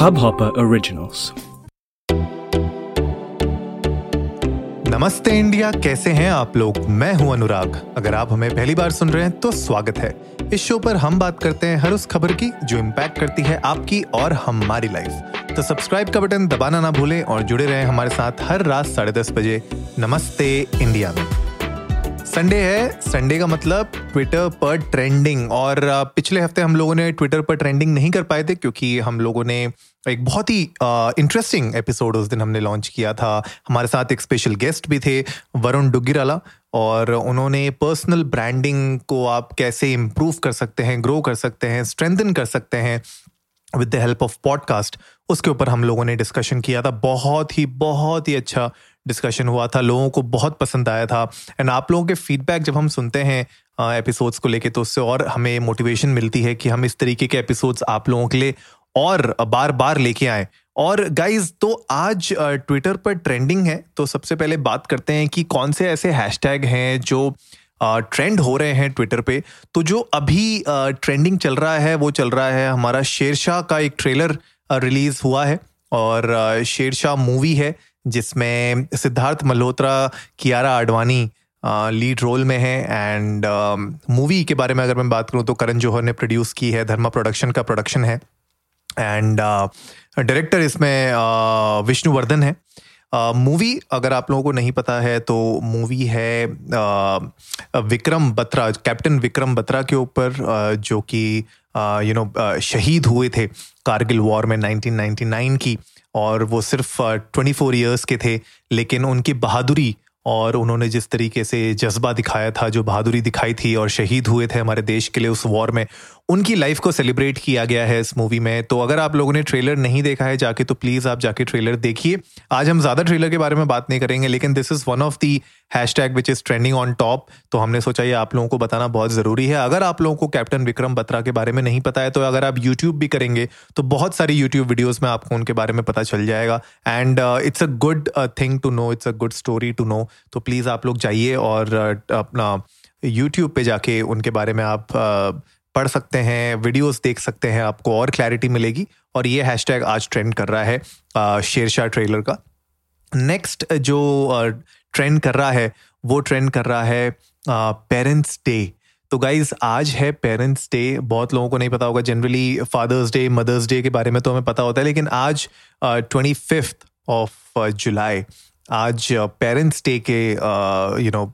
Hubhopper Originals. नमस्ते India, कैसे हैं आप लोग? मैं हूँ अनुराग। अगर आप हमें पहली बार सुन रहे हैं तो स्वागत है। इस शो पर हम बात करते हैं हर उस खबर की जो इम्पैक्ट करती है आपकी और हमारी लाइफ तो सब्सक्राइब का बटन दबाना ना भूलें और जुड़े रहें हमारे साथ हर रात साढ़े दस बजे नमस्ते इंडिया में। संडे है। संडे का मतलब ट्विटर पर ट्रेंडिंग और पिछले हफ़्ते हम लोगों ने ट्विटर पर ट्रेंडिंग नहीं कर पाए थे क्योंकि हम लोगों ने एक बहुत ही इंटरेस्टिंग एपिसोड उस दिन हमने लॉन्च किया था। हमारे साथ एक स्पेशल गेस्ट भी थे, वरुण डुग्गिराला, और उन्होंने पर्सनल ब्रांडिंग को आप कैसे इम्प्रूव कर सकते हैं ग्रो कर सकते हैं स्ट्रेंथन कर सकते हैं with the help of podcast उसके ऊपर हम लोगों ने डिस्कशन किया था। बहुत ही बहुत ही अच्छा डिस्कशन हुआ था, लोगों को बहुत पसंद आया था। एंड आप लोगों के फीडबैक जब हम सुनते हैं एपिसोड्स को लेके तो उससे और हमें मोटिवेशन मिलती है कि हम इस तरीके के एपिसोड्स आप लोगों के लिए और बार बार लेके आए। और गाइज़ तो आज ट्विटर पर ट्रेंडिंग है तो सबसे पहले बात करते हैं कि कौन से ऐसे हैशटैग हैं जो ट्रेंड हो रहे हैं ट्विटर पे। तो जो अभी ट्रेंडिंग चल रहा है, वो चल रहा है हमारा शेरशाह का एक ट्रेलर रिलीज़ हुआ है। और शेरशाह मूवी है, जिसमें सिद्धार्थ मल्होत्रा, कियारा आडवाणी लीड रोल में है। एंड मूवी के बारे में अगर मैं बात करूँ तो करण जौहर ने प्रोड्यूस की है, धर्मा प्रोडक्शन का प्रोडक्शन है। एंड डायरेक्टर इसमें विष्णुवर्धन है। मूवी uh, अगर आप लोगों को नहीं पता है तो मूवी है uh, विक्रम बत्रा कैप्टन विक्रम बत्रा के ऊपर uh, जो कि यू नो शहीद हुए थे कारगिल वॉर में 1999 की। और वो सिर्फ़ ट्वेंटी फोर ईयर्स के थे लेकिन उनकी बहादुरी और उन्होंने जिस तरीके से जज्बा दिखाया था, जो बहादुरी दिखाई थी और शहीद हुए थे हमारे देश के लिए उस वॉर में, उनकी लाइफ को सेलिब्रेट किया गया है इस मूवी में। तो अगर आप लोगों ने ट्रेलर नहीं देखा है, जाके तो प्लीज़ आप जाके ट्रेलर देखिए। आज हम ज़्यादा ट्रेलर के बारे में बात नहीं करेंगे, लेकिन this is one of the hashtag which is trending on top तो हमने सोचा ये आप लोगों को बताना बहुत ज़रूरी है। अगर आप लोगों को कैप्टन विक्रम बत्रा के बारे में नहीं पता है तो अगर आप यूट्यूब भी करेंगे तो बहुत सारी यूट्यूब वीडियोज़ में आपको उनके बारे में पता चल जाएगा। And it's a good thing to know it's a good story to know तो प्लीज़ आप लोग जाइए और uh, अपना यूट्यूब पे जाके उनके बारे में आप uh, पढ़ सकते हैं वीडियोस देख सकते हैं आपको और क्लैरिटी मिलेगी। और ये हैशटैग आज ट्रेंड कर रहा है शेरशाह ट्रेलर का। नेक्स्ट जो ट्रेंड कर रहा है वो ट्रेंड कर रहा है पेरेंट्स डे तो गाइज़ आज है पेरेंट्स डे बहुत लोगों को नहीं पता होगा generally father's day mother's day के बारे में तो हमें पता होता है, लेकिन आज ट्वेंटी फिफ्थ ऑफ़ जुलाई आज पेरेंट्स डे के यू नो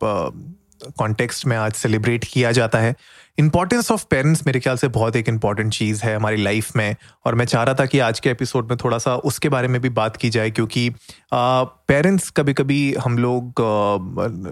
कॉन्टेक्स्ट में आज सेलिब्रेट किया जाता है। इंपॉर्टेंस ऑफ़ पेरेंट्स मेरे ख्याल से बहुत एक इंपॉर्टेंट चीज़ है हमारी लाइफ में। और मैं चाह रहा था कि आज के एपिसोड में थोड़ा सा उसके बारे में भी बात की जाए क्योंकि पेरेंट्स कभी कभी हम लोग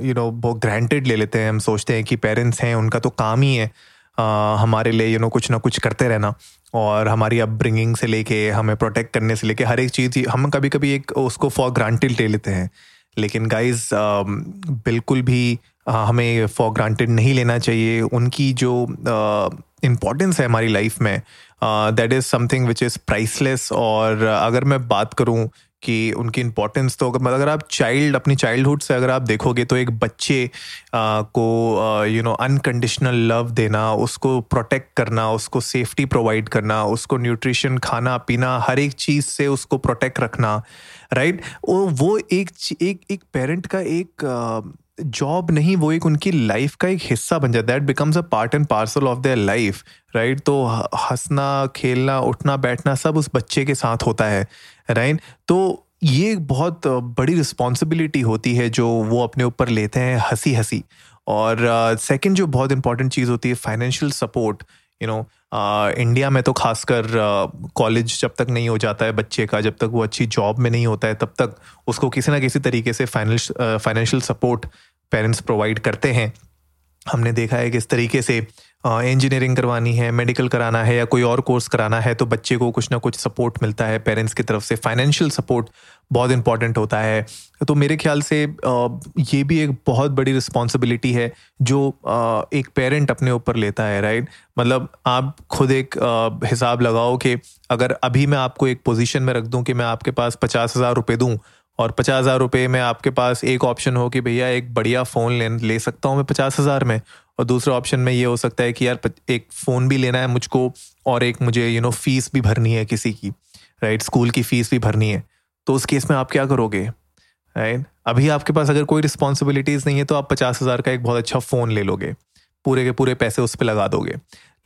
यू नो बहुत ग्रांटेड ले लेते हैं। हम सोचते हैं कि पेरेंट्स हैं उनका तो काम ही है Uh, हमारे लिए यू नो कुछ ना कुछ करते रहना। और हमारी अपब्रिंगिंग से लेके हमें प्रोटेक्ट करने से लेके हर एक चीज़ हम कभी कभी एक उसको फॉर ग्रांटेड ले लेते हैं। लेकिन गाइज़ बिल्कुल भी हमें फॉर ग्रांटेड नहीं लेना चाहिए उनकी जो इम्पोर्टेंस है हमारी लाइफ में that is something which is priceless और अगर मैं बात करूँ कि उनकी इम्पोर्टेंस तो मतलब अगर आप चाइल्ड अपनी चाइल्डहुड से अगर आप देखोगे तो एक बच्चे आ, को यू नो अनकंडीशनल लव देना उसको प्रोटेक्ट करना उसको सेफ्टी प्रोवाइड करना उसको न्यूट्रिशन खाना पीना हर एक चीज़ से उसको प्रोटेक्ट रखना राइट right? वो एक एक एक पेरेंट का एक जॉब नहीं वो एक उनकी लाइफ का एक हिस्सा बन जाता है। That becomes a part and parcel of their life right तो हंसना खेलना उठना बैठना सब उस बच्चे के साथ होता है राइट? तो ये बहुत बड़ी रिस्पॉन्सिबिलिटी होती है जो वो अपने ऊपर लेते हैं हँसी हँसी और सेकंड uh, जो बहुत इंपॉर्टेंट चीज़ होती है financial support you know India में तो खासकर कॉलेज uh, जब तक नहीं हो जाता है बच्चे का जब तक वो अच्छी जॉब में नहीं होता है तब तक उसको किसी ना किसी तरीके से फाइनेंशियल सपोर्ट पेरेंट्स प्रोवाइड करते हैं। हमने देखा है कि इस तरीके से इंजीनियरिंग करवानी है मेडिकल कराना है या कोई और कोर्स कराना है तो बच्चे को कुछ ना कुछ सपोर्ट मिलता है पेरेंट्स की तरफ़ से। फाइनेंशियल सपोर्ट बहुत इंपॉर्टेंट होता है। तो मेरे ख्याल से ये भी एक बहुत बड़ी रिस्पॉन्सिबिलिटी है जो एक पेरेंट अपने ऊपर लेता है राइट मतलब आप खुद एक हिसाब लगाओ कि अगर अभी मैं आपको एक पोजीशन में रख दूँ कि मैं आपके पास पचास हज़ार रुपये दूँ और पचास हज़ार रुपये में आपके पास एक ऑप्शन हो कि भैया एक बढ़िया फ़ोन ले ले सकता हूँ मैं पचास हज़ार में। और दूसरे ऑप्शन में ये हो सकता है कि यार एक फ़ोन भी लेना है मुझको और एक मुझे यू नो फ़ीस भी भरनी है किसी की राइट स्कूल की फ़ीस भी भरनी है। तो उस केस में आप क्या करोगे राइट अभी आपके पास अगर कोई रिस्पॉन्सिबिलिटीज़ नहीं है तो आप पचास हज़ार का एक बहुत अच्छा फ़ोन ले लोगे। पूरे के पूरे पैसे उस पर लगा दोगे।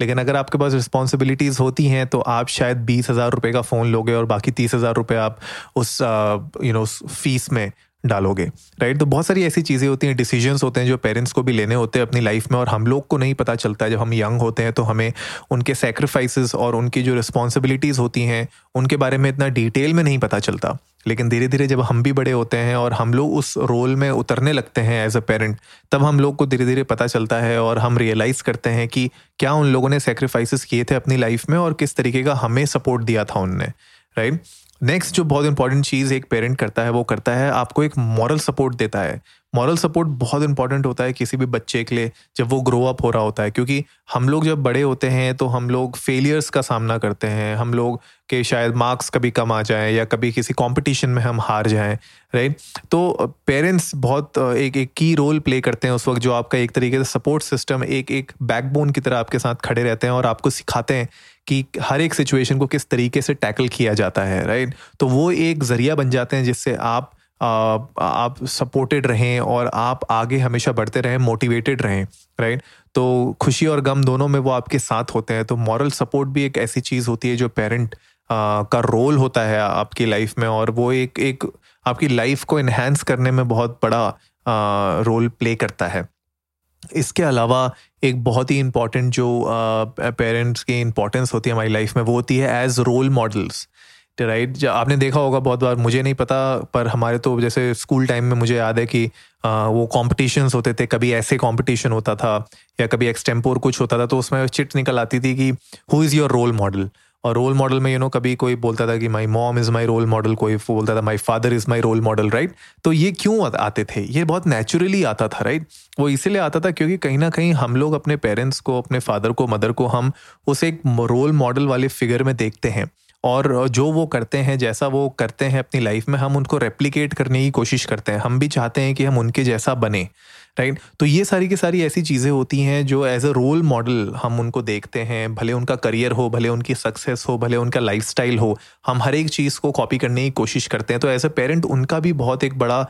लेकिन अगर आपके पास रिस्पॉन्सिबिलिटीज़ होती हैं तो आप शायद बीस हज़ार रुपये का फ़ोन लोगे और बाकी तीस हज़ार रुपये आप उस यू नो फ़ीस में डालोगे राइट तो बहुत सारी ऐसी चीज़ें होती हैं डिसीजंस होते हैं जो पेरेंट्स को भी लेने होते हैं अपनी लाइफ में और हम लोग को नहीं पता चलता है। जब हम यंग होते हैं तो हमें उनके सेक्रीफाइसेस और उनकी जो रिस्पॉन्सिबिलिटीज़ होती हैं, उनके बारे में इतना डिटेल में नहीं पता चलता। लेकिन धीरे धीरे जब हम भी बड़े होते हैं और हम लोग उस रोल में उतरने लगते हैं एज अ पेरेंट तब हम लोग को धीरे धीरे पता चलता है और हम रियलाइज़ करते हैं कि क्या उन लोगों ने सेक्रीफाइसेस किए थे अपनी लाइफ में और किस तरीके का हमें सपोर्ट दिया था उनने राइट नेक्स्ट जो बहुत इंपॉर्टेंट चीज़ एक पेरेंट करता है, वो करता है, आपको एक मॉरल सपोर्ट देता है। मॉरल सपोर्ट बहुत इंपॉर्टेंट होता है किसी भी बच्चे के लिए जब वो ग्रो अप हो रहा होता है, क्योंकि हम लोग जब बड़े होते हैं तो हम लोग फेलियर्स का सामना करते हैं। हम लोग के शायद मार्क्स कभी कम आ जाएँ या कभी किसी कंपटीशन में हम हार जाएँ राइट तो पेरेंट्स बहुत, एक एक की रोल प्ले करते हैं उस वक्त जो आपका एक तरीके से सपोर्ट सिस्टम एक एक बैकबोन की तरह आपके साथ खड़े रहते हैं और आपको सिखाते हैं कि हर एक सिचुएशन को किस तरीके से टैकल किया जाता है राइट तो वो एक ज़रिया बन जाते हैं जिससे आप आप सपोर्टेड रहें और आप आगे हमेशा बढ़ते रहें मोटिवेटेड रहें राइट तो खुशी और गम दोनों में वो आपके साथ होते हैं। तो मॉरल सपोर्ट भी एक ऐसी चीज़ होती है जो पेरेंट का रोल होता है आपकी लाइफ में और वो एक एक आपकी लाइफ को इन्हेंस करने में बहुत बड़ा रोल प्ले करता है। इसके अलावा एक बहुत ही इंपॉर्टेंट जो पेरेंट्स की इम्पोर्टेंस होती है हमारी लाइफ में वो होती है एज रोल मॉडल्स राइट आपने देखा होगा बहुत बार मुझे नहीं पता पर हमारे तो जैसे स्कूल टाइम में मुझे याद है कि आ, वो कॉम्पिटिशन्स होते थे कभी ऐसे कॉम्पिटिशन होता था या कभी एक्सटेम्पोर कुछ होता था तो उसमें चिट निकल आती थी कि who is your role model और रोल मॉडल में यू नो कभी कोई बोलता था कि my mom is my role model कोई बोलता था my father is my role model right तो ये क्यों आते थे? ये बहुत नेचुरली आता था राइट right? वो इसीलिए आता था क्योंकि कहीं ना कहीं हम लोग अपने पेरेंट्स को अपने फादर को मदर को हम उस एक रोल मॉडल वाले फिगर में देखते हैं। और जो वो करते हैं, जैसा वो करते हैं अपनी लाइफ में, हम उनको रेप्लिकेट करने की कोशिश करते हैं। हम भी चाहते हैं कि हम उनके जैसा बने राइट तो ये सारी की सारी ऐसी चीज़ें होती हैं जो एज अ रोल मॉडल हम उनको देखते हैं, भले उनका करियर हो, भले उनकी सक्सेस हो, भले उनका लाइफ हो, हम हर एक चीज़ को कॉपी करने की कोशिश करते हैं। तो एज अ पेरेंट उनका भी बहुत एक बड़ा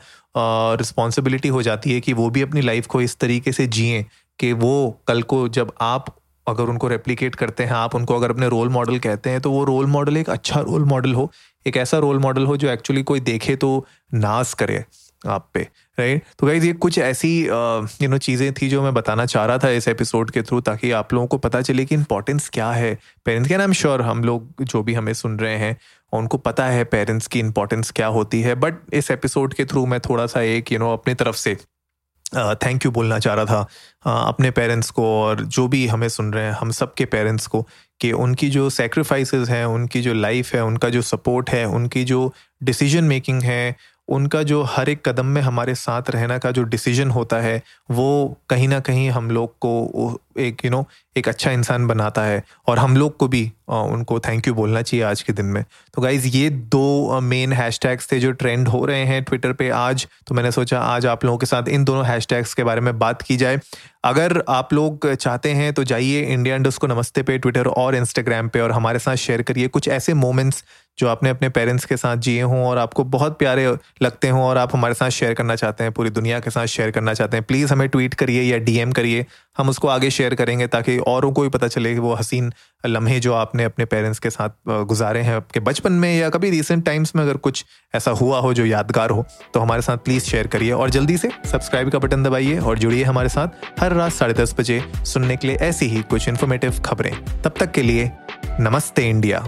रिस्पॉन्सिबिलिटी हो जाती है कि वो भी अपनी लाइफ को इस तरीके से जिए कि वो कल को जब आप अगर उनको रेप्लीकेट करते हैं आप उनको अगर अपने रोल मॉडल कहते हैं तो वो रोल मॉडल एक अच्छा रोल मॉडल हो एक ऐसा रोल मॉडल हो जो एक्चुअली कोई देखे तो नाज करे आप पे राइट तो गाइज़ ये कुछ ऐसी यू नो चीज़ें थी जो मैं बताना चाह रहा था इस एपिसोड के थ्रू ताकि आप लोगों को पता चले कि इंपॉर्टेंस क्या है पेरेंट्स के आई एम श्योर हम लोग जो भी हमें सुन रहे हैं उनको पता है पेरेंट्स की इंपॉर्टेंस क्या होती है बट इस एपिसोड के थ्रू मैं थोड़ा सा एक यू you नो know, अपनी तरफ़ से थैंक यू बोलना चाह रहा था। अपने पेरेंट्स को और जो भी हमें सुन रहे हैं, हम सब के पेरेंट्स को कि उनकी जो सेक्रीफाइसेस हैं, उनकी जो लाइफ है, उनका जो सपोर्ट है, उनकी जो डिसीज़न मेकिंग है उनका जो हर एक कदम में हमारे साथ रहना का जो डिसीज़न होता है, वो कहीं ना कहीं हम लोग को एक यू नो एक अच्छा इंसान बनाता है। और हम लोग को भी उनको थैंक यू बोलना चाहिए आज के दिन में। तो गाइज़ ये दो मेन हैशटैग्स थे जो ट्रेंड हो रहे हैं ट्विटर पे आज। तो मैंने सोचा आज आप लोगों के साथ इन दोनों हैशटैग्स के बारे में बात की जाए। अगर आप लोग चाहते हैं तो जाइए इंडिया इंडस को नमस्ते पे ट्विटर और इंस्टाग्राम पे और हमारे साथ शेयर करिए। कुछ ऐसे मोमेंट्स जो आपने अपने पेरेंट्स के साथ जिए हों और आपको बहुत प्यारे लगते हों और आप हमारे साथ शेयर करना चाहते हैं, पूरी दुनिया के साथ शेयर करना चाहते हैं प्लीज़ हमें ट्वीट करिए या डीएम करिए। हम उसको आगे शेयर करेंगे ताकि औरों को भी पता चले कि वो हसीन लम्हे जो आपने अपने पेरेंट्स के साथ गुजारे हैं आपके बचपन में या कभी रिसेंट टाइम्स में अगर कुछ ऐसा हुआ हो जो यादगार हो तो हमारे साथ प्लीज़ शेयर करिए और जल्दी से सब्सक्राइब का बटन दबाइए और जुड़िए हमारे साथ हर रात साढ़े दस बजे सुनने के लिए ऐसी ही कुछ इन्फॉर्मेटिव खबरें। तब तक के लिए नमस्ते इंडिया।